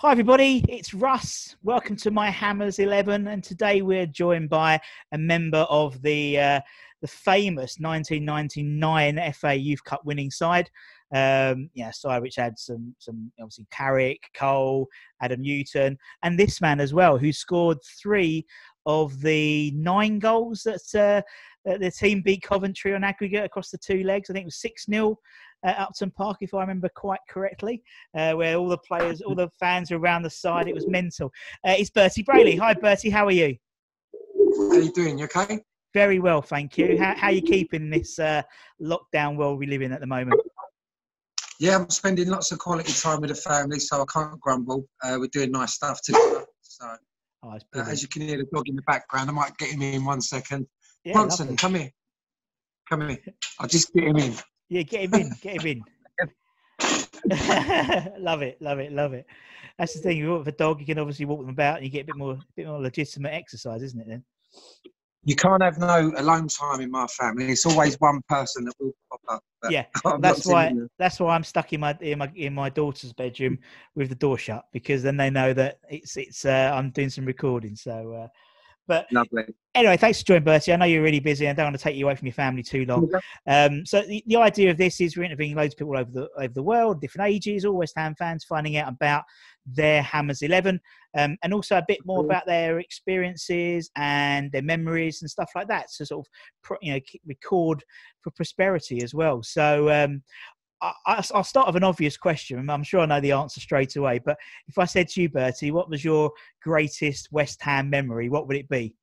Hi, everybody. It's Russ. Welcome to my Hammers 11. And today we're joined by a member of the uh, the famous 1999 FA Youth Cup winning side. Um, yeah, side which had some, some obviously Carrick, Cole, Adam Newton, and this man as well, who scored three of the nine goals that, uh, that the team beat Coventry on aggregate across the two legs. I think it was 6 0 at Upton Park, if I remember quite correctly, uh, where all the players, all the fans were around the side. It was mental. Uh, it's Bertie Brayley. Hi, Bertie. How are you? How you doing? You okay? Very well, thank you. How, how are you keeping this uh, lockdown world we live in at the moment? Yeah, I'm spending lots of quality time with the family, so I can't grumble. Uh, we're doing nice stuff together. So, Oh, uh, as you can hear the dog in the background, I might get him in one second. Yeah, Bronson, come here. Come here. I'll just get him in. Yeah, get him in. Get him in. love it, love it, love it. That's the thing. You walk with a dog, you can obviously walk them about, and you get a bit more, a bit more legitimate exercise, isn't it? Then. You can't have no alone time in my family. It's always one person that will pop up. Yeah, I'm that's why. That's why I'm stuck in my in my in my daughter's bedroom with the door shut because then they know that it's it's uh, I'm doing some recording. So, uh, but Lovely. anyway, thanks for joining, Bertie. I know you're really busy. I don't want to take you away from your family too long. Um, so the, the idea of this is we're interviewing loads of people over the over the world, different ages, all West Ham fans, finding out about their Hammers Eleven, um, and also a bit more about their experiences and their memories and stuff like that. So sort of pro- you know record for prosperity as well. So. Um, I, I- I'll start with an obvious question. I'm sure I know the answer straight away. But if I said to you, Bertie, what was your greatest West Ham memory? What would it be?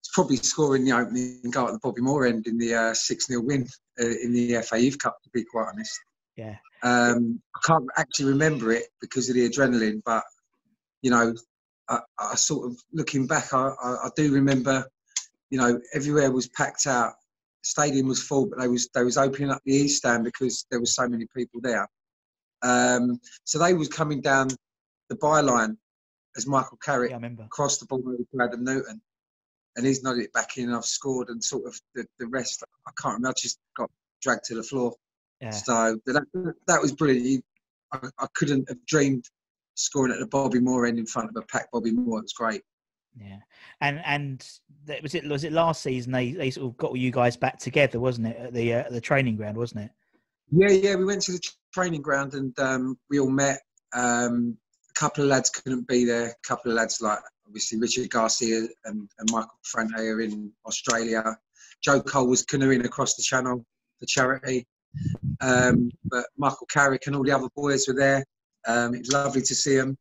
It's probably scoring the opening goal at the Bobby Moore end in the uh, 6 0 win uh, in the FA Youth Cup, to be quite honest. Yeah. Um, I can't actually remember it because of the adrenaline, but you know, I, I sort of looking back, I, I, I do remember, you know, everywhere was packed out. Stadium was full, but they was they was opening up the east stand because there was so many people there. Um, so they was coming down the byline as Michael Carrick Yeah, crossed the ball over to Adam Newton, and he's nodded it back in, and I've scored, and sort of the, the rest I can't remember. I just got dragged to the floor. Yeah. So that that was brilliant. I, I couldn't have dreamed scoring at the Bobby Moore end in front of a packed Bobby Moore. It was great. Yeah, and and that, was it was it last season they they sort of got you guys back together, wasn't it? At the uh, the training ground, wasn't it? Yeah, yeah. We went to the training ground and um, we all met. Um, a couple of lads couldn't be there. A couple of lads like obviously Richard Garcia and, and Michael Ferrante are in Australia. Joe Cole was canoeing across the channel for charity. Um, but Michael Carrick and all the other boys were there. Um, it was lovely to see them.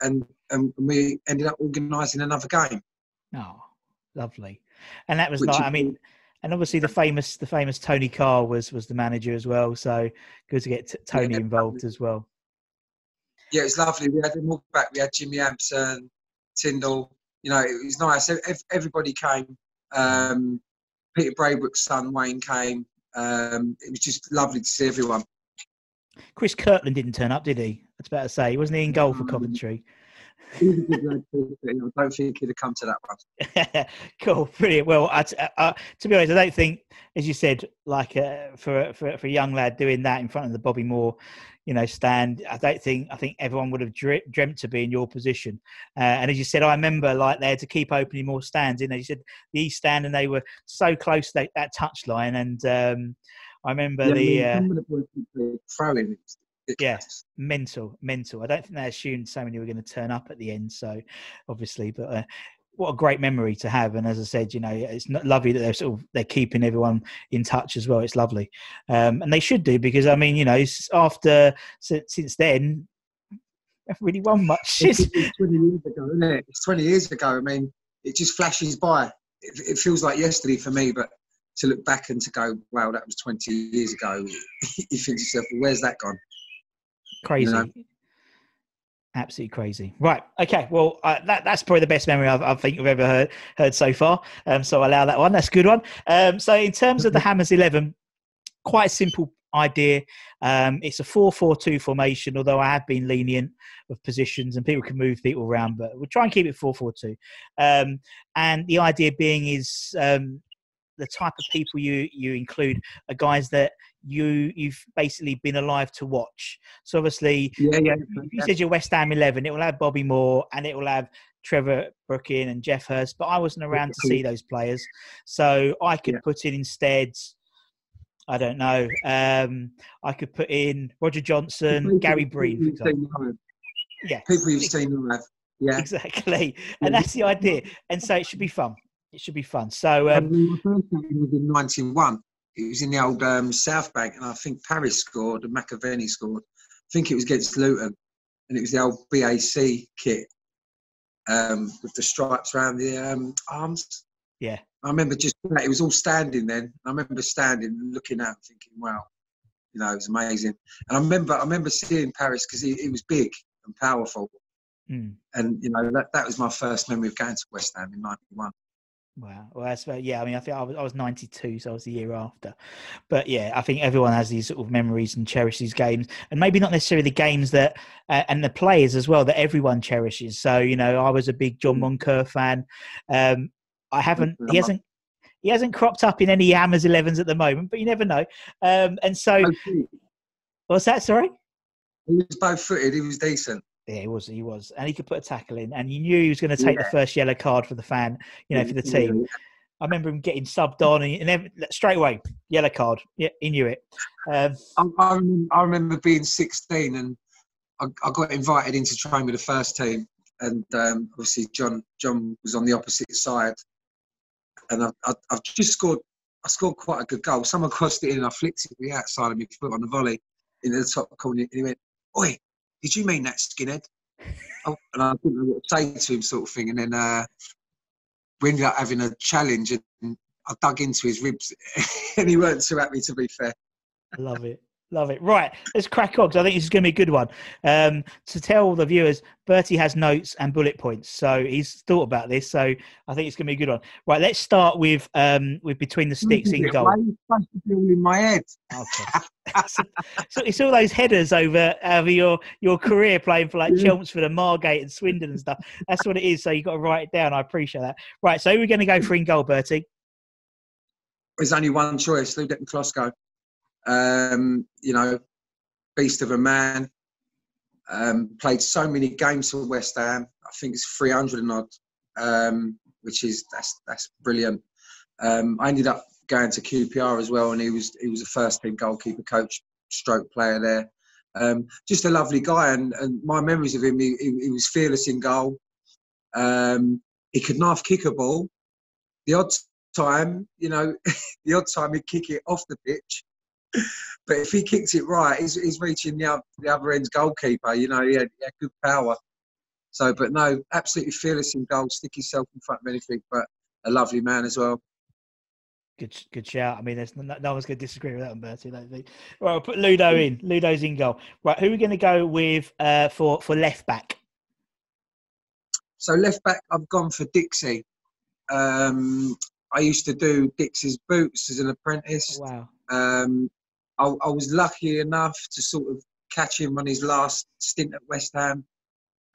And, and we ended up organising another game. Oh, lovely. And that was Which like I mean, and obviously the famous the famous Tony Carr was was the manager as well. So good to get t- Tony Yeah, involved as well. Yeah, it was lovely. We had them all back. We had Jimmy Ampson, Tyndall. You know, it was nice. Ev- Everybody came. Um, Peter Brabrook's son Wayne came. Um, it was just lovely to see everyone. Chris Kirkland didn't turn up, did he? That's about to say, wasn't he in goal for Um, Coventry? I don't think he'd have come to that one. cool, brilliant. Well, I, uh, to be honest, I don't think, as you said, like uh, for, for for a young lad doing that in front of the Bobby Moore, you know, stand. I don't think I think everyone would have dre- dreamt to be in your position. Uh, and as you said, I remember like they had to keep opening more stands. In you said the east stand, and they were so close to that, that touch line. And um, I remember Yeah, I the. mean, Uh, the throwing. It's Yeah. mental, mental. I don't think they assumed so many were going to turn up at the end. So, obviously, but uh, what a great memory to have. And as I said, you know, it's not lovely that they're sort of they're keeping everyone in touch as well. It's lovely, um, and they should do because I mean, you know, after since, since then, haven't really won much. It's, it's 20 years ago, isn't it? It's 20 years ago. I mean, it just flashes by. It, it feels like yesterday for me, but to look back and to go, wow, that was 20 years ago, you think to yourself, well, where's that gone? Crazy. Absolutely crazy. Right. Okay. Well, uh, that that's probably the best memory I've, I think we've ever heard heard so far. Um, so I'll allow that one. That's a good one. Um, so in terms of the Hammers eleven, quite a simple idea. Um, it's a four-four-two formation. Although I have been lenient with positions and people can move people around, but we'll try and keep it four-four-two. Um, and the idea being is um, the type of people you you include are guys that you you've basically been alive to watch. So obviously Yeah, yeah. if you said your West Ham 11, it will have Bobby Moore and it will have Trevor Brooking and Geoff Hurst, but I wasn't around to see those players. So I could Yeah. put in instead, I don't know, um, I could put in Roger Johnson, People- Gary Breen, for example. Yeah, People you've seen live. Yeah. exactly. And that's the idea. And so it should be fun. It should be fun. So, I um, mean, my first was in 91. It was in the old um, South Bank, and I think Parris scored and McAvenny scored. I think it was against Luton, and it was the old BAC kit um, with the stripes around the um, arms. yeah, I remember just it was all standing then. I remember standing looking out, thinking, "Wow, you know, it was amazing." And I remember, I remember seeing Parris because he, he was big and powerful, Mm. and you know that, that was my first memory of going to West Ham in '91. Wow. Well, that's yeah. I mean, I think I was, I was 92, so I was the year after. But yeah, I think everyone has these sort of memories and cherishes these games, and maybe not necessarily the games that uh, and the players as well that everyone cherishes. So you know, I was a big John Moncur fan. Um, I haven't. He hasn't. He hasn't cropped up in any Hammers 11s at the moment, but you never know. Um, and so, what's that? Sorry. He was both footed. He was decent. Yeah, he was. He was, and he could put a tackle in, and you knew he was going to take the first yellow card for the fan, you know, for the Yeah, team. I remember him getting subbed on, and, and every, straight away, yellow card. Yeah, he knew it. Um, I, I, remember, I remember being 16 and I, I got invited in to train with the first team, and um, obviously John John was on the opposite side, and I, I've just scored. I scored quite a good goal. Someone crossed it in, and I flicked it to the outside of my foot on the volley into the top corner. And he went, "Oi, did you mean that, skinhead?" Oh, and I didn't know what to say to him, sort of thing. And then uh, we ended up having a challenge, and I dug into his ribs, and he weren't too happy, to be fair. I love it. Love it. Right, let's crack on 'cause I think this is going to be a good one. Um, to tell the viewers, Bertie has notes and bullet points, so he's thought about this. So I think it's going to be a good one. Right, let's start with um, with between the sticks in goal. Why you supposed to be in my head? Okay. so, so it's all those headers over over your your career playing for like Yeah. Chelmsford and Margate and Swindon and stuff. That's what it is. So you've got to write it down. I appreciate that. Right. So we're going to go for in goal, Bertie. There's only one choice, Ludek Miklosko. Um, you know, beast of a man. Um, played so many games for West Ham. I think it's 300 and odd, um, which is that's that's brilliant. Um, I ended up going to QPR as well, and he was he was a first team goalkeeper coach, stroke player there. Um, just a lovely guy, and, and my memories of him, he, he, he was fearless in goal. Um, he could knife kick a ball. The odd time, you know, the odd time he'd kick it off the pitch. But if he kicks it right, he's, he's reaching the, the other end's goalkeeper. You know, he had, he had good power. So, but no, absolutely fearless in goal, stick himself in front of anything, but a lovely man as well. Good, good shout. I mean, there's no, no one's going to disagree with that one, Bertie. I think. Right, I'll put Ludo in. Ludo's in goal. Right, who are we going to go with uh, for for left back? So left back, I've gone for Dixie. Um, I used to do Dixie's boots as an apprentice. Wow. Um, I, I was lucky enough to sort of catch him on his last stint at West Ham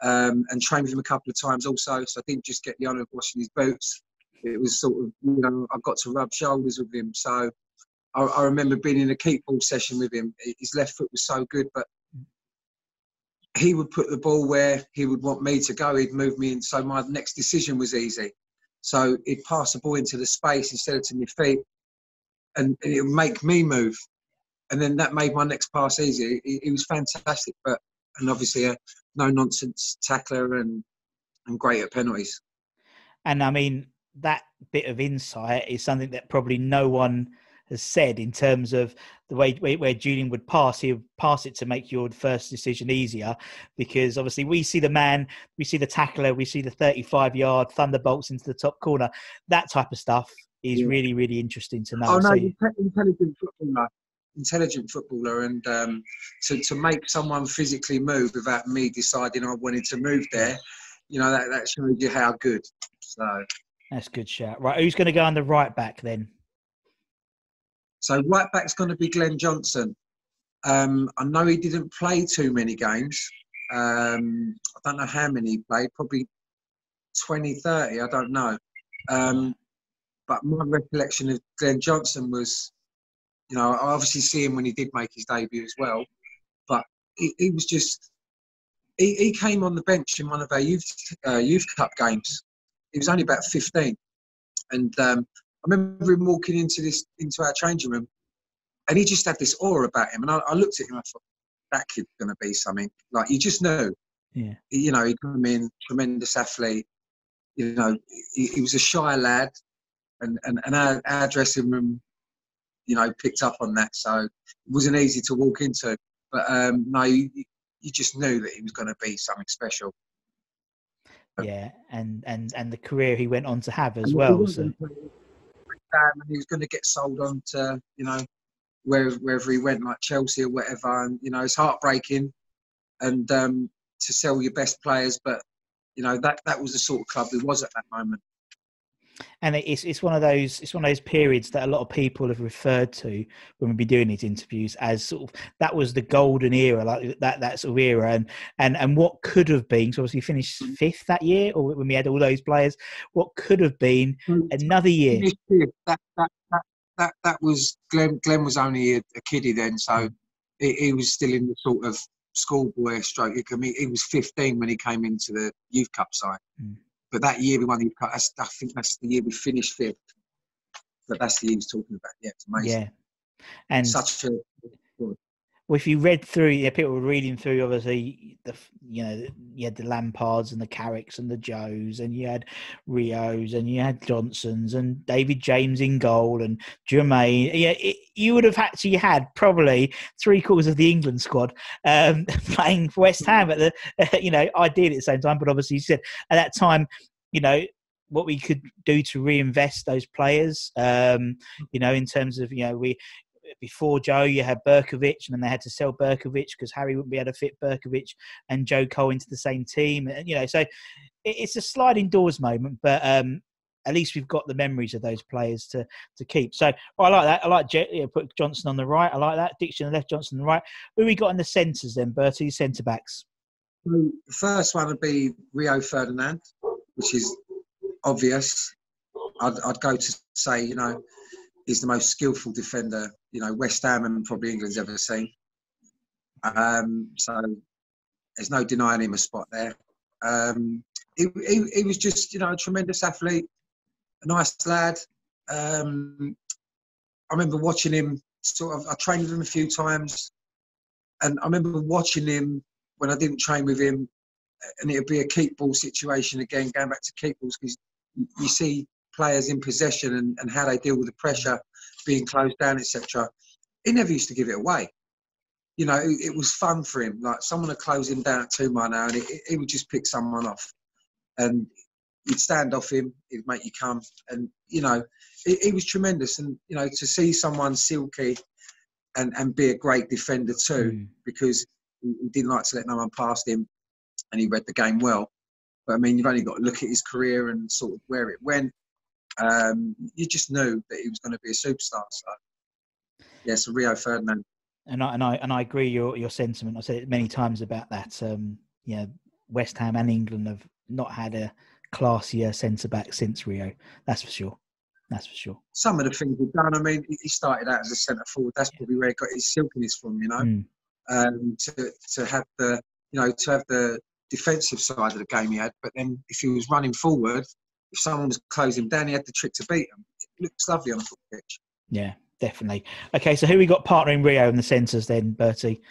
um, and train with him a couple of times also. So I didn't just get the honour of washing his boots. It was sort of, you know, I got to rub shoulders with him. So I, I remember being in a keep ball session with him. His left foot was so good, but he would put the ball where he would want me to go. He'd move me in, so my next decision was easy. So he'd pass the ball into the space instead of to my feet, and, and it would make me move. And then that made my next pass easy. He, he was fantastic, but and obviously a no nonsense tackler and and great at penalties. And I mean that bit of insight is something that probably no one has said in terms of the way where Julian would pass, he would pass it to make your first decision easier. Because obviously, we see the man, we see the tackler, we see the 35 yard thunderbolts into the top corner. That type of stuff is yeah. really, really interesting to know. Oh, no, so, intelligent footballer. Intelligent footballer, and um, to, to make someone physically move without me deciding I wanted to move there, you know, that, that shows you how good. So that's good shout. Right, who's going to go on the right back then? So right back's going to be Glenn Johnson. Um, I know he didn't play too many games. Um, I don't know how many he played, probably 20, 30, I don't know. Um, but my recollection of Glenn Johnson was, you know, I obviously see him when he did make his debut as well, but he, he was just, he, he, came on the bench in one of our youth, uh, youth cup games. He was only about 15. And um, I remember him walking into this into our changing room, and he just had this aura about him. And I, I looked at him, and I thought, that kid's going to be something. Like you just knew. Yeah. You know, he come in, tremendous athlete. You know, he, he was a shy lad, and and, and our, our dressing room, you know, picked up on that. So it wasn't easy to walk into. But um, no, you, you just knew that he was going to be something special. Yeah, and and and the career he went on to have as well. So and he was going to get sold on to, you know, wherever, wherever he went, like Chelsea or whatever. And, you know, it's heartbreaking and um, to sell your best players. But, you know, that, that was the sort of club he was at that moment and it's it's one of those it's one of those periods that a lot of people have referred to when we be doing these interviews as sort of that was the golden era, like that that sort of era, and and and what could have been. So obviously finished mm. fifth that year, or when we had all those players, what could have been mm. another year. That that that that, that was Glenn. Glenn was only a, a kiddie then, so mm. he, he was still in the sort of schoolboy stroke. He was 15 when he came into the youth cup side. Mm. But that year we won the cup. I think that's the year we finished fifth. But that's the year he's talking about. Yeah, it's amazing. Yeah, and such a well, if you read through, yeah, people were reading through. Obviously, the you know you had the Lampards and the Carricks and the Joes, and you had Rios and you had Johnsons and David James in goal and Jermaine. Yeah, it, you would have actually had probably three quarters of the England squad um, playing for West Ham at the you know ideally at the same time. But obviously, you said at that time, you know what we could do to reinvest those players. Um, you know, in terms of you know we before Joe, you had Berkovic, and then they had to sell Berkovic because Harry wouldn't be able to fit Berkovic and Joe Cole into the same team. And, you know, so it's a sliding doors moment, but um, at least we've got the memories of those players to to keep. So I like that. I like you put Johnson on the right. I like that. Dixon on the left, Johnson on the right. Who we got in the centres then, Bertie? Centre backs. The first one would be Rio Ferdinand, which is obvious. I'd, I'd go to say, you know, he's the most skillful defender, you know, West Ham and probably England's ever seen. Um, so there's no denying him a spot there. Um, he, he, he, was just, you know, a tremendous athlete, a nice lad. Um, I remember watching him sort of, I trained with him a few times. And I remember watching him when I didn't train with him, and it would be a keep ball situation again, going back to keep balls, because you see players in possession and, and how they deal with the pressure, being closed down, etc. He never used to give it away. You know, it, it was fun for him. Like someone would close him down at two mile now, and he would just pick someone off, and he'd stand off him. He'd make you come, and you know, he was tremendous. And you know, to see someone silky and and be a great defender too, mm. because he, he didn't like to let no one past him, and he read the game well. But I mean, you've only got to look at his career and sort of where it went um, you just knew that he was going to be a superstar. So, yeah, so Rio Ferdinand. and I and I and I agree your your sentiment. I've said it many times about that. Um, know, West Ham and England have not had a classier centre back since Rio. That's for sure. That's for sure. Some of the things we've done. I mean, he started out as a centre forward. That's probably where he got his silkiness from. You know, Mm. um, to to have the you know to have the defensive side of the game he had. But then if he was running forward, if someone was closing down, he had the trick to beat them. It looks lovely on the pitch. Yeah, definitely. Okay, so who we got partnering Rio in the centres then, Bertie?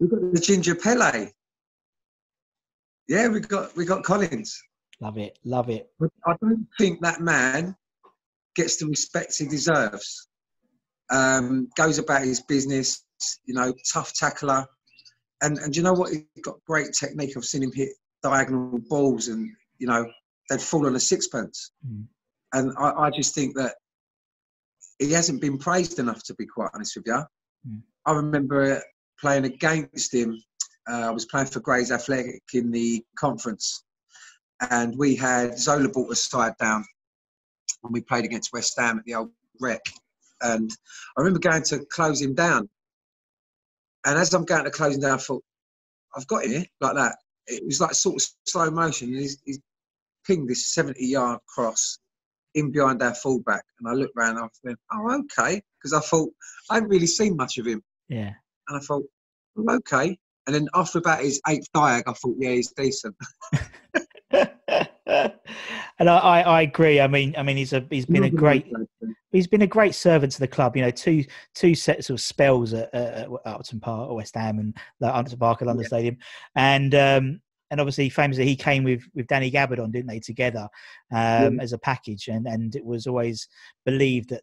We've got the Ginger Pele. Yeah, we got we got Collins. Love it, love it. But I don't think that man gets the respect he deserves. Um, goes about his business, you know, tough tackler. And and do you know what? He's got great technique. I've seen him hit diagonal balls and, you know, they'd fall on a sixpence. Mm. And I, I just think that he hasn't been praised enough, to be quite honest with you. Mm. I remember playing against him. Uh, I was playing for Grays Athletic in the conference and we had Zola brought us side down, and we played against West Ham at the old Rec. And I remember going to close him down, and as I'm going to close him down, I thought, I've got him here like that. It was like sort of slow motion. He's, he's pinged this 70 yard cross in behind our fullback, and I looked round and I went, oh okay, because I thought I hadn't really seen much of him, Yeah. and I thought, well, okay. And then after about his eighth diag, I thought, yeah, he's decent. and I, I, I agree. I mean, I mean, he's a he's been a great he's been a great servant to the club. You know, two two sets of spells at, at Upton Park, or West Ham, and the Upton Park London Yeah. Stadium, and um, and obviously famously he came with with Danny Gabbidon, didn't they, together um, as a package, and and it was always believed that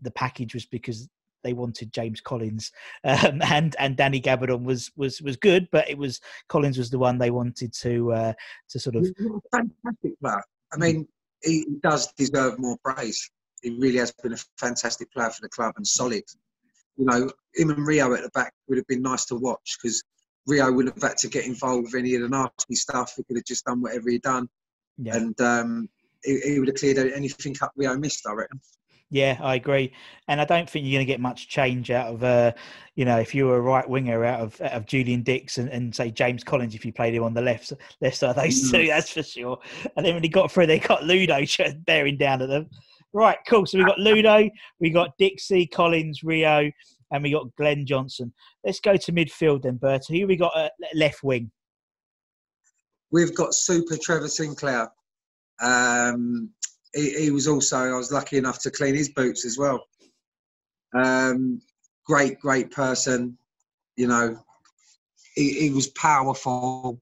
the package was because they wanted James Collins, um, and and Danny Gabbidon was was was good, but it was Collins was the one they wanted to uh, to sort of fantastic player. I mean, he does deserve more praise. He really has been a fantastic player for the club and solid. You know, him and Rio at the back would have been nice to watch because Rio wouldn't have had to get involved with any of the nasty stuff. He could have just done whatever he'd done, yeah. and um, he, he would have cleared anything up Rio missed. I reckon. Yeah, I agree, and I don't think you're going to get much change out of, uh, you know, if you were a right winger out of out of Julian Dicks and, and say James Collins if you played him on the left left side of those two, that's for sure. And then when he got through, they got Ludo bearing down at them. Right, cool. So we've got Ludo, we got Dixie, Collins, Rio, and we got Glenn Johnson. Let's go to midfield then, Bertie. Who we got at left wing? We've got Super Trevor Sinclair. Um, he, he was also, I was lucky enough to clean his boots as well. Um, great, great person. You know, he, he was powerful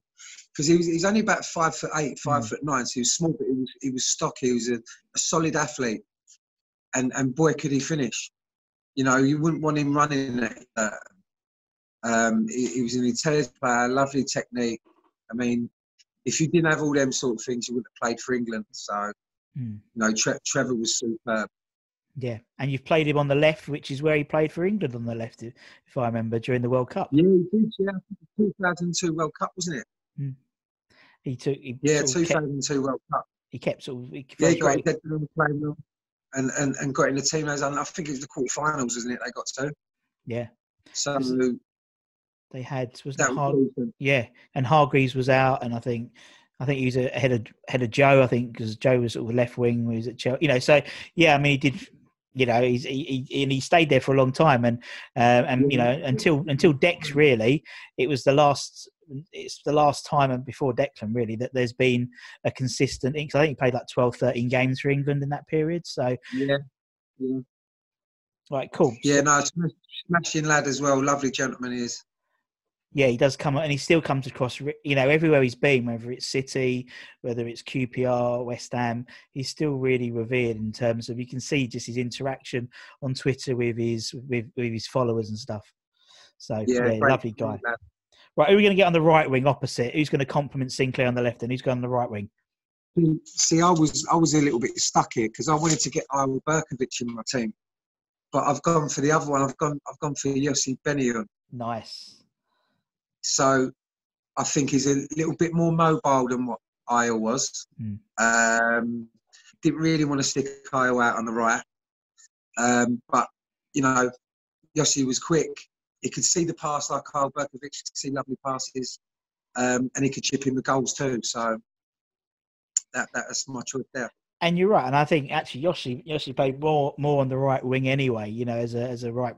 because he was, he's only about five foot eight, five Mm. foot nine. So he was small, but he was, he was stocky. He was a, a solid athlete. And, and boy, could he finish. You know, you wouldn't want him running at that. Um, he, he was an intelligent player, lovely technique. I mean, if you didn't have all them sort of things, you wouldn't have played for England. So, Hmm. you know, Tre- Trevor was superb. Yeah, and you've played him on the left, which is where he played for England on the left, if I remember, during the World Cup. Yeah, he did. Yeah, 2002 World Cup, wasn't it? He took, he Yeah, sort of kept, 2002 World Cup. he kept sort of, he, Yeah, he got like- his head down the playing well and, and, and got in the team. As I think it was the quarterfinals, wasn't it? They got to. yeah, So they had wasn't was Har- yeah, and Hargreaves was out, and I think I think he was ahead of ahead of Joe. I think because Joe was sort of left wing, he was at Chelsea. You know, so yeah, I mean, he did. You know, he's, he, he and he stayed there for a long time, and uh, and you know until until Dex really, it was the last. It's the last time and before Declan really that there's been a consistent. Because I think he played like 12, 13 games for England in that period. So Yeah. Yeah, right, cool. yeah no, smashing lad as well. Lovely gentleman he is. yeah, he does come and he still comes across, you know, everywhere he's been, whether it's City, whether it's QPR, West Ham, he's still really revered in terms of you can see just his interaction on Twitter with his with, with his followers and stuff. So Yeah, yeah, lovely guy. lad. Right, who are we going to get on the right wing opposite? Who's going to compliment Sinclair on the left, and who's going on the right wing? See, I was I was a little bit stuck here because I wanted to get Ira Berkovic in my team, but I've gone for the other one. I've gone I've gone for Yossi Benayoun. Nice. So I think he's a little bit more mobile than what Io was. Mm. Um, didn't really want to stick Io out on the right, um, but you know, Yossi was quick. He could see the pass like Carl Berkovic, could see lovely passes, um, and he could chip in the goals too. So that that's my choice there. And you're right, and I think actually Yoshi Yoshi played more more on the right wing anyway. You know, as a as a right,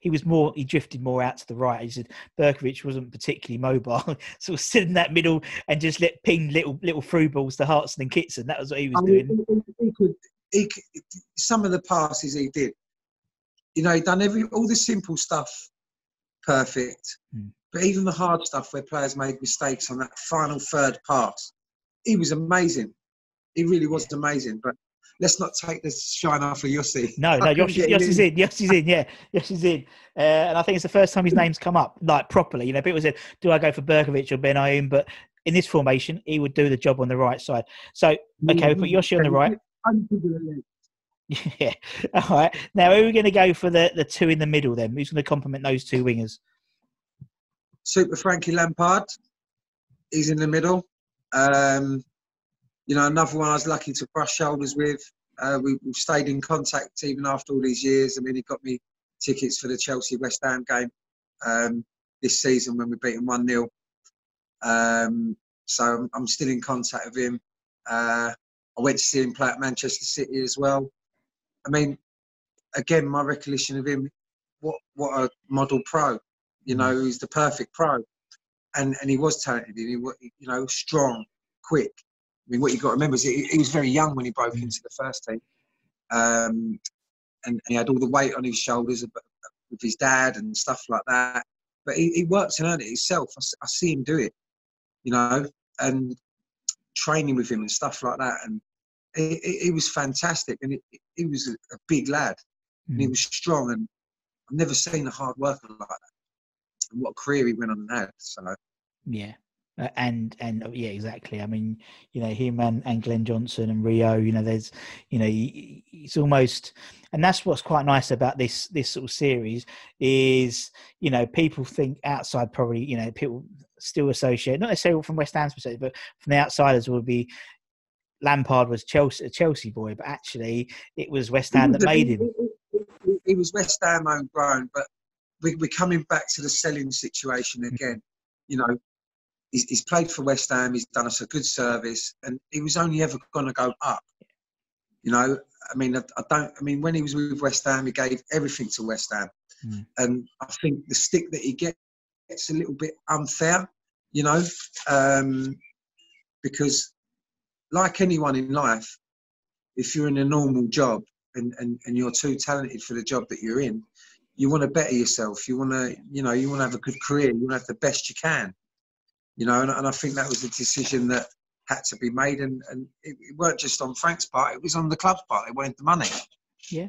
he was more he drifted more out to the right. He said Berkovic wasn't particularly mobile, sort of sit in that middle and just let ping little little through balls to Hartson and Kitson. That was what he was I mean, doing. he, he could, he could, some of the passes he did, you know, he done every all the simple stuff perfect, Hmm. but even the hard stuff where players made mistakes on that final third pass, he was amazing. He really was amazing. But let's not take the shine off of Yossi. No, no, Yoshi, get in. Yoshi's in. Yeah, Yoshi's in. Uh, and I think it's the first time his name's come up like properly. You know, people said, "Do I go for Berkovic or Benayoun?" But in this formation, he would do the job on the right side. So, okay, we put Yoshi on the right. Yeah. All right. Now, who are we going to go for the, the two in the middle then? Who's going to complement those two wingers? Super Frankie Lampard. He's in the middle. Um, you know, another one I was lucky to brush shoulders with. Uh, we, we've stayed in contact even after all these years. I mean, he got me tickets for the Chelsea West Ham game um, this season when we beat him 1 0. Um, so I'm, I'm still in contact with him. Uh, I went to see him play at Manchester City as well. I mean, again, my recollection of him, what what a model pro. You know, he's the perfect pro, and and he was talented. And he, wa- you know, strong, quick. I mean, what you got to remember is he, he was very young when he broke into the first team, um, and, and he had all the weight on his shoulders with his dad and stuff like that. But he, he works and earned it himself. I see him do it, you know, and training with him and stuff like that. And he, was fantastic, and he, he was a, a big lad, and he Mm. was strong, and I've never seen a hard worker like that. And what career he went on and had. So Yeah. Uh, and and uh, yeah, exactly. I mean, you know, him and, and Glenn Johnson and Rio. You know, there's, you know, it's almost, and that's what's quite nice about this this sort of series is, you know, people think outside probably, you know, people still associate not necessarily from West Ham's perspective, but from the outsiders will be Lampard was Chelsea a Chelsea boy, but actually it was West Ham that made him. He, was West Ham homegrown, but we, we're coming back to the selling situation Mm. again. You know, he's, he's played for West Ham. He's done us a good service, and he was only ever going to go up. You know, I mean, I, I don't. I mean, when he was with West Ham, he gave everything to West Ham, Mm. and I think the stick that he gets gets a little bit unfair. You know, um, because like anyone in life, if you're in a normal job and, and, and you're too talented for the job that you're in, you want to better yourself. You want to, you know, you want to have a good career. You want to have the best you can. You know, and, and I think that was a decision that had to be made, and, and it, it weren't just on Frank's part; it was on the club's part. They wanted the money. Yeah,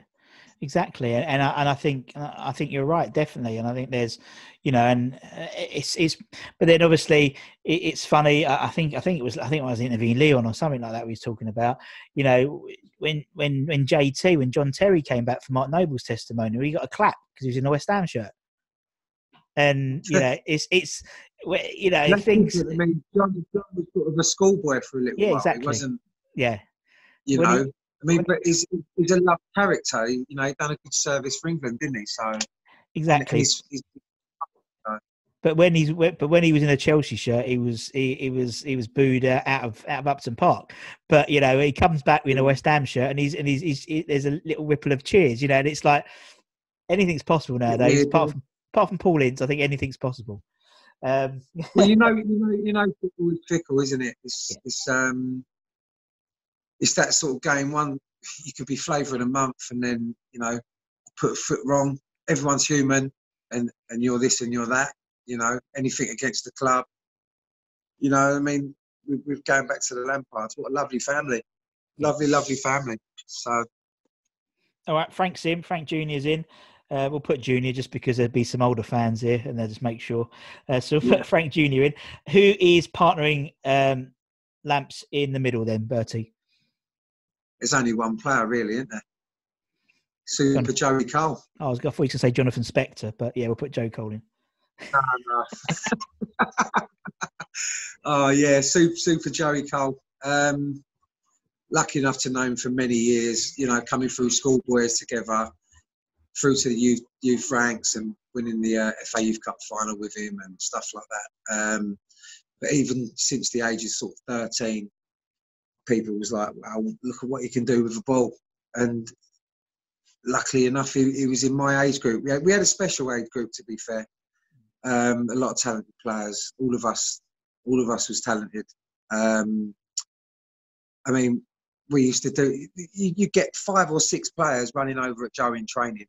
exactly, and and I, and I think I think you're right, definitely, and I think there's, you know, and uh, it's it's, but then obviously it, it's funny. I, think I think it was I think I was interviewing Leon or something like that. We was talking about, you know, when when when JT when John Terry came back for Mark Noble's testimonial, he got a clap because he was in a West Ham shirt, and you know, it's it's you know, things. I mean, John, John was sort of a schoolboy for a little Yeah, while. exactly. He wasn't, yeah, you When he- know. I mean, but he's, he's a loved character. He- You know, he done a good service for England, didn't he? So exactly. he's, he's, But when he's but when he was in a Chelsea shirt, he was he, he was he was booed uh, out of out of Upton Park. But you know he comes back in a West Ham shirt, and he's and he's, he's he, there's a little ripple of cheers. You know, and it's like anything's possible nowadays. Yeah, apart from apart from Paul Ince, I think anything's possible. Um, well, you know, you know, you know, football is fickle, isn't it? It's Yeah. it's um, it's that sort of game. One, you could be flavour of the month, and then you know, put a foot wrong. Everyone's human, and and you're this and you're that. You know, anything against the club. You know, I mean, we, we're going back to the Lampards. What a lovely family, lovely, lovely family. So all right, Frank's in. Frank Junior's in. Uh, we'll put Junior just because there'd be some older fans here, and they'll just make sure. Uh, so we'll put Frank Junior in, who is partnering um, Lamps in the middle. Then Bertie. There's only one player, really, isn't there? Super Joey Cole. Oh, I was I thought you were going to say Jonathan Spector, but yeah, we'll put Joe Cole in. oh yeah, super, super Joey Cole. Um, lucky enough to know him for many years. You know, coming through schoolboys together. through to the youth, youth ranks and winning the uh, FA Youth Cup final with him and stuff like that. Um, but even since the age of sort of 13, people was like, wow, look at what he can do with the ball. And luckily enough, he, he was in my age group. We had, we had a special age group, to be fair. Um, a lot of talented players. All of us, all of us was talented. Um, I mean, we used to do. You, you get five or six players running over at Joe in training,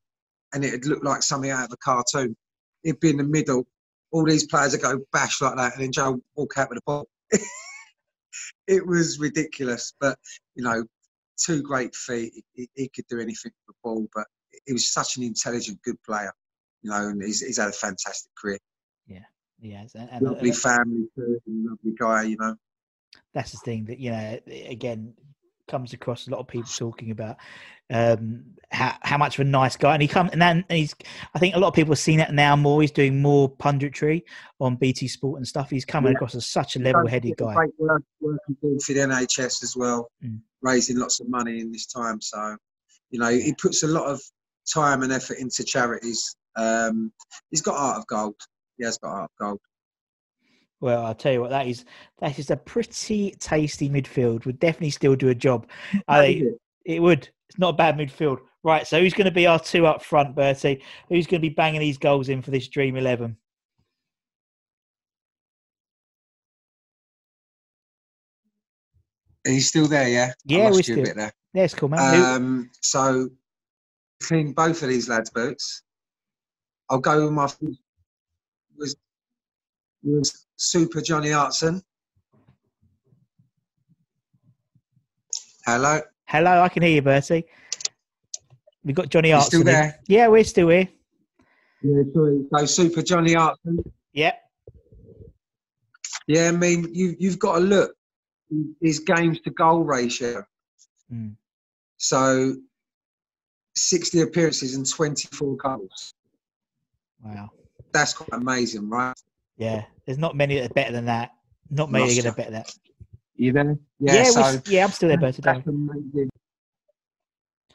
and it'd look like something out of a cartoon. It'd be in the middle. All these players would go bash like that, and then Joe walk out with the ball. it was ridiculous, but you know, two great feet. He, he could do anything with the ball, but he was such an intelligent, good player. You know, and he's, he's had a fantastic career. Yeah, he has. And, and Lovely uh, family, too, and lovely guy. You know. that's the thing that you know again comes across a lot of people talking about um how, how much of a nice guy and he comes and then and he's i think a lot of people have seen it now more he's doing more punditry on bt sport and stuff he's coming Yeah. across as such a level-headed guy Great work, work for the NHS as well, Mm. raising lots of money in this time. So, you know, he puts a lot of time and effort into charities. Um, he's got heart of gold. He has got heart of gold. Well i'll tell you what that is that is a pretty tasty midfield would definitely still do a job i think it would it's not a bad midfield right so who's going to be our two up front bertie who's going to be banging these goals in for this dream 11 He's still there, yeah. Yeah, we're you a still- bit there. yeah it's cool man Um, so clean both of these lads' boots. I'll go with my was was Super Johnny Hartson. Hello, hello i can hear you bertie we've got johnny Hartson still in. there? yeah we're still here Yeah, sorry. So Super Johnny Hartson. Yep. Yeah, I mean you you've got to look his games to goal ratio. Mm. So sixty appearances and twenty four goals. Wow. That's quite amazing, right? Yeah. There's not many that are better than that. Not many that are to Roster. that. You there? Yeah. Yeah. so yeah. I'm still there, Bertie. that's don't worry. amazing.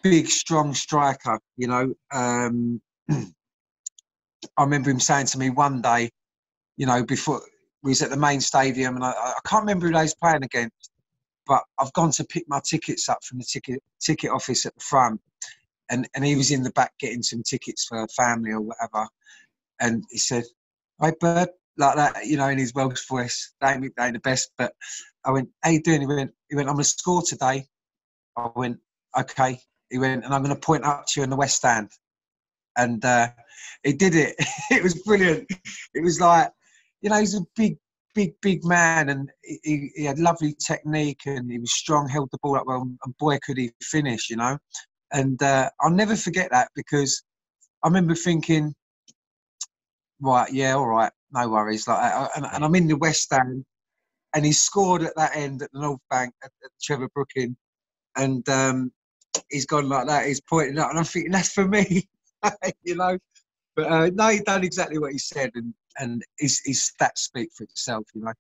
Big, strong striker. You know, um, I remember him saying to me one day, you know, before we was at the main stadium, and I, I can't remember who they was playing against, but I've gone to pick my tickets up from the ticket ticket office at the front, and and he was in the back getting some tickets for family or whatever, and he said, "Hi, Bird," like that, you know, in his Welsh voice. They ain't, they ain't the best, but I went, "How you doing?" He went, "He went, I'm gonna score today." I went, "Okay." He went, "And I'm gonna point up to you in the West Stand," and uh, he did it. it was brilliant. It was like, you know, he's a big, big, big man, and he- he, had lovely technique, and he was strong, held the ball up well, and boy, could he finish, you know. And uh, I'll never forget that because I remember thinking, right, yeah, all right, no worries. Like, I- and, and I'm in the West End, and he scored at that end at the North Bank at, at Trevor Brooking, and um, he's gone like that. He's pointing up, and I'm thinking that's for me, you know. But uh, no, he done exactly what he said, and and his his stats speak for itself, you know.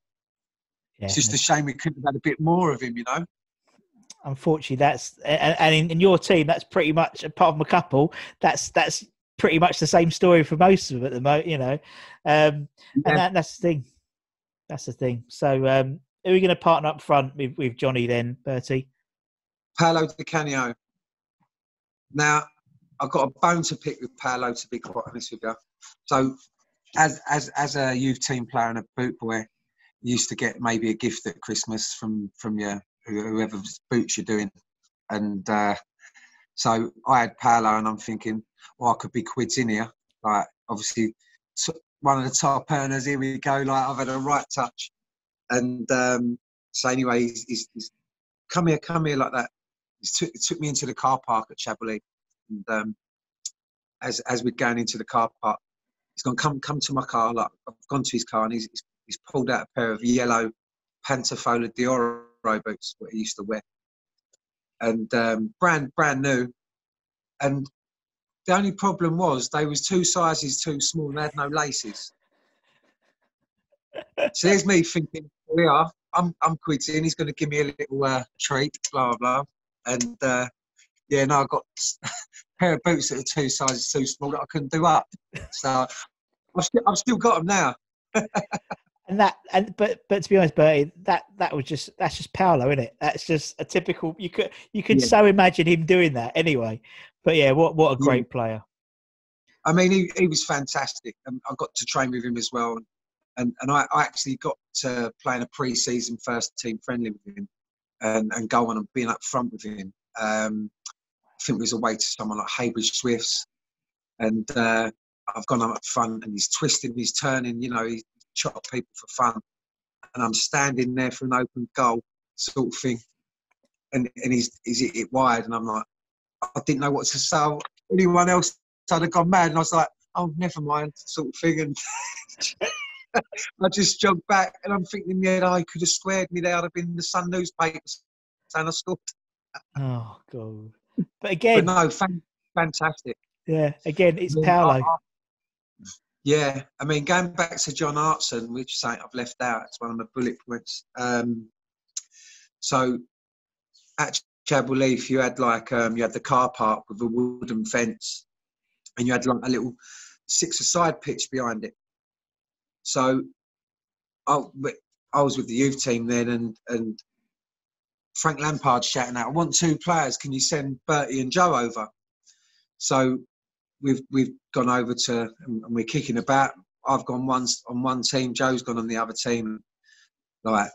Yeah. It's just a shame we couldn't have had a bit more of him, you know. Unfortunately, that's and, and in, in your team, that's pretty much apart from a couple. That's that's pretty much the same story for most of them at the moment, you know. Um, Yeah. and that, that's the thing. That's the thing. So, um, who are we going to partner up front with, with Johnny then, Bertie? Paolo Di Canio. Now, I've got a bone to pick with Paolo, to be quite honest with you. So, as as as a youth team player and a boot boy, you used to get maybe a gift at Christmas from from your whoever's boots you're doing, and uh, so I had Paolo, and I'm thinking, well, I could be quids in here. Like, obviously, one of the top earners. Here we go. Like, I've had a right touch, and um, so anyway, he's, he's, he's come here, come here, like that he took, took me into the car park at Chabley, and um, as as we're going into the car park, he's gone, come come to my car. Like I've gone to his car, and he's he's, he's pulled out a pair of yellow Pantofola d'Oro boots, what he used to wear, and um, brand brand new. And the only problem was they was two sizes too small and they had no laces. So there's me thinking, we are. I'm I'm quitting. He's going to give me a little uh, treat, blah blah. And uh, yeah, no, I got pair of boots that are two sizes too small that I couldn't do up. So I've still, I've still got them now. And that, and but but to be honest, Bertie, that that was just that's just Paolo, isn't it? That's just a typical. You could you could Yeah. so imagine him doing that anyway. But yeah, what what a Yeah. great player. I mean, he, he was fantastic. And I got to train with him as well. And, and I, I actually got to play in a pre season first team friendly with him and, and go on and being up front with him. Um, I think it was away to someone like Heybridge Swifts. And uh, I've gone up front and he's twisting, he's turning, you know, he's chopped people for fun. And I'm standing there for an open goal sort of thing. And, and he's, he's hit it wide. And I'm like, I didn't know what to say. Anyone else I'd have gone mad. And I was like, oh, never mind, sort of thing. And I just jogged back and I'm thinking, yeah, I could have squared me there. I'd have been in the Sun newspapers saying I scored. Oh god. But But again, no, fan, fantastic. yeah, again, it's Paolo. Yeah, I mean, going back to John Hartson, which is something I've left out, it's one of my bullet points. Um, so at Chadwell Heath, you had like um, you had the car park with a wooden fence, and you had like a little six-a-side pitch behind it. So I, I was with the youth team then, and and Frank Lampard shouting out, "I want two players. Can you send Bertie and Joe over?" So we've we've gone over to and we're kicking about. I've gone once on one team, Joe's gone on the other team. Like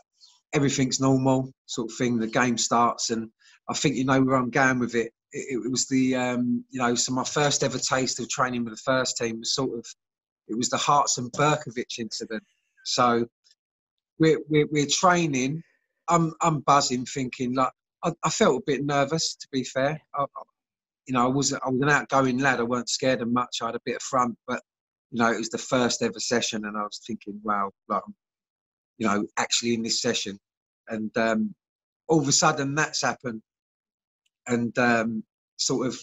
everything's normal, sort of thing. The game starts, and I think you know where I'm going with it. It, it was the um, you know, so my first ever taste of training with the first team was sort of it was the Hartson Berkovic incident. So we're we're, we're training. I'm I'm buzzing, thinking like I, felt a bit nervous to be fair. You know, I was I was an outgoing lad. I weren't scared of much. I had a bit of front, but you know, it was the first ever session, and I was thinking, wow, like, you know, actually in this session, and um, all of a sudden that's happened, and um, sort of,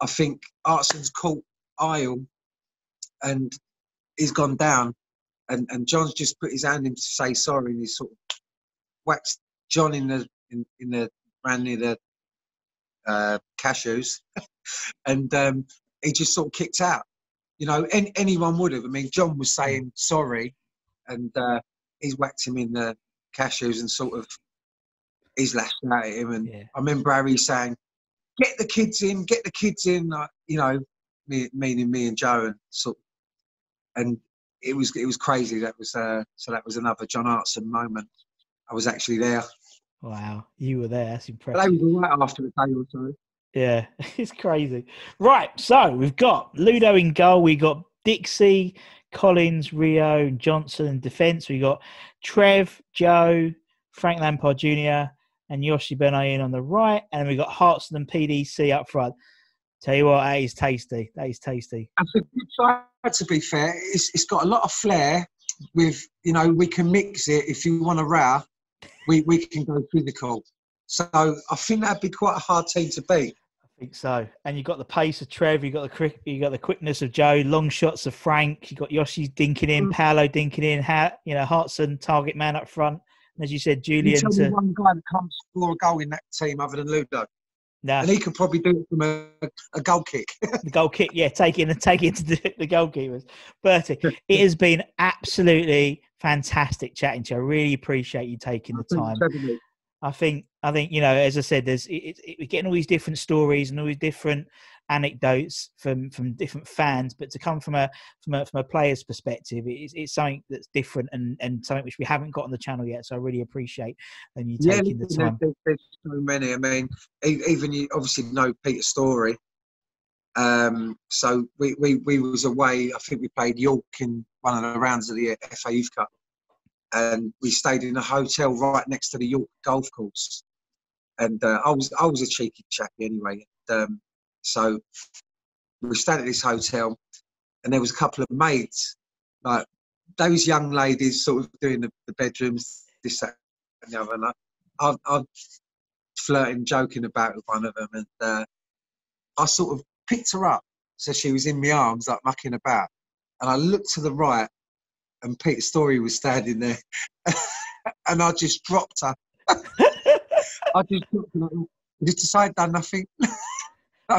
I think Hartson's caught Eyal, and he's gone down, and and John's just put his hand in to say sorry, and he's sort of waxed John in the in, in the ran near the uh, cashews, and um, he just sort of kicked out. You know, any, anyone would have. I mean, John was saying sorry, and uh, he's whacked him in the cashews and sort of he's lashed out at him. And Yeah. I remember Harry saying, "Get the kids in, get the kids in." Like, you know, me, meaning me and Joe, and sort. And it was it was crazy. That was uh, so that was another John Hartson moment. I was actually there. Wow, you were there. That's But impressive. they was all right after a day or so. Yeah, it's crazy. Right, so we've got Ludo in goal. We got Dixie, Collins, Rio, Johnson in defence. We got Trev, Joe, Frank Lampard Jr., and Yossi Benayoun on the right, and we got Hartson and PDC up front. Tell you what, that is tasty. That is tasty. That's a good side, to be fair. It's, it's got a lot of flair. With you know, we can mix it. If you want to row, we we can go physical. So I think that'd be quite a hard team to beat. I think so. And you've got the pace of Trev. you've got the quick. You got the quickness of Joe. Long shots of Frank. you've got Yossi dinking in. Mm. Paolo dinking in. Ha, you know, Hartson target man up front. And as you said, You Julian tell to me one guy that can't score a goal in that team other than Ludo, nah, and he could probably do it from a, a goal kick. the goal kick. Yeah, take it and take it to the, the goalkeepers. Bertie, it has been absolutely fantastic chatting to you. I really appreciate you taking the time. I think I think you know, as I said, there's it, it, it- we're getting all these different stories and all these different anecdotes from from different fans, but to come from a from a from a player's perspective, it's, it's something that's different and and something which we haven't got on the channel yet. So I really appreciate and you Yeah, taking the time. There's, there's so many. I mean, even you obviously know Peter's story. Um, so we, we, we was away. I think we played York in one of the rounds of the FA Youth Cup, and we stayed in a hotel right next to the York golf course. And uh, I was I was a cheeky chappy anyway. And, um, so we stayed at this hotel, and there was a couple of maids, like those young ladies, sort of doing the, the bedrooms, this that, and the other. And I, I, I flirting, joking about with one of them, and uh, I sort of picked her up, so she was in my arms, like mucking about. And I looked to the right, and Peter Storrie was standing there, and I just dropped her. I just just decide done nothing.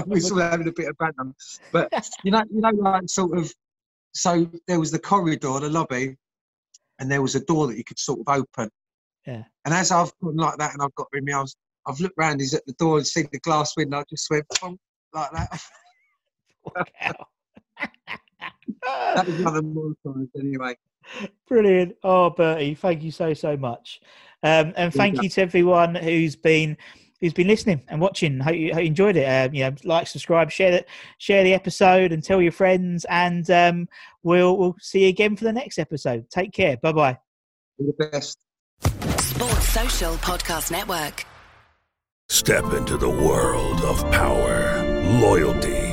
we're still having a bit of banter. But you know, you know, like sort of. So there was the corridor, the lobby, and there was a door that you could sort of open. Yeah. And as I've gone like that, and I've got in my arms, I've looked round. He's at the door and seen the glass window. I just went like that. That was one of more times, anyway. Brilliant. Oh, Bertie, thank you so so much, um, and thank you to everyone who's been who's been listening and watching. Hope you, hope you enjoyed it. Um, you know, like, subscribe, share it, share the episode, and tell your friends. And um, we'll we'll see you again for the next episode. Take care. Bye bye. All the best. Sports Social Podcast Network. Step into the world of power, loyalty,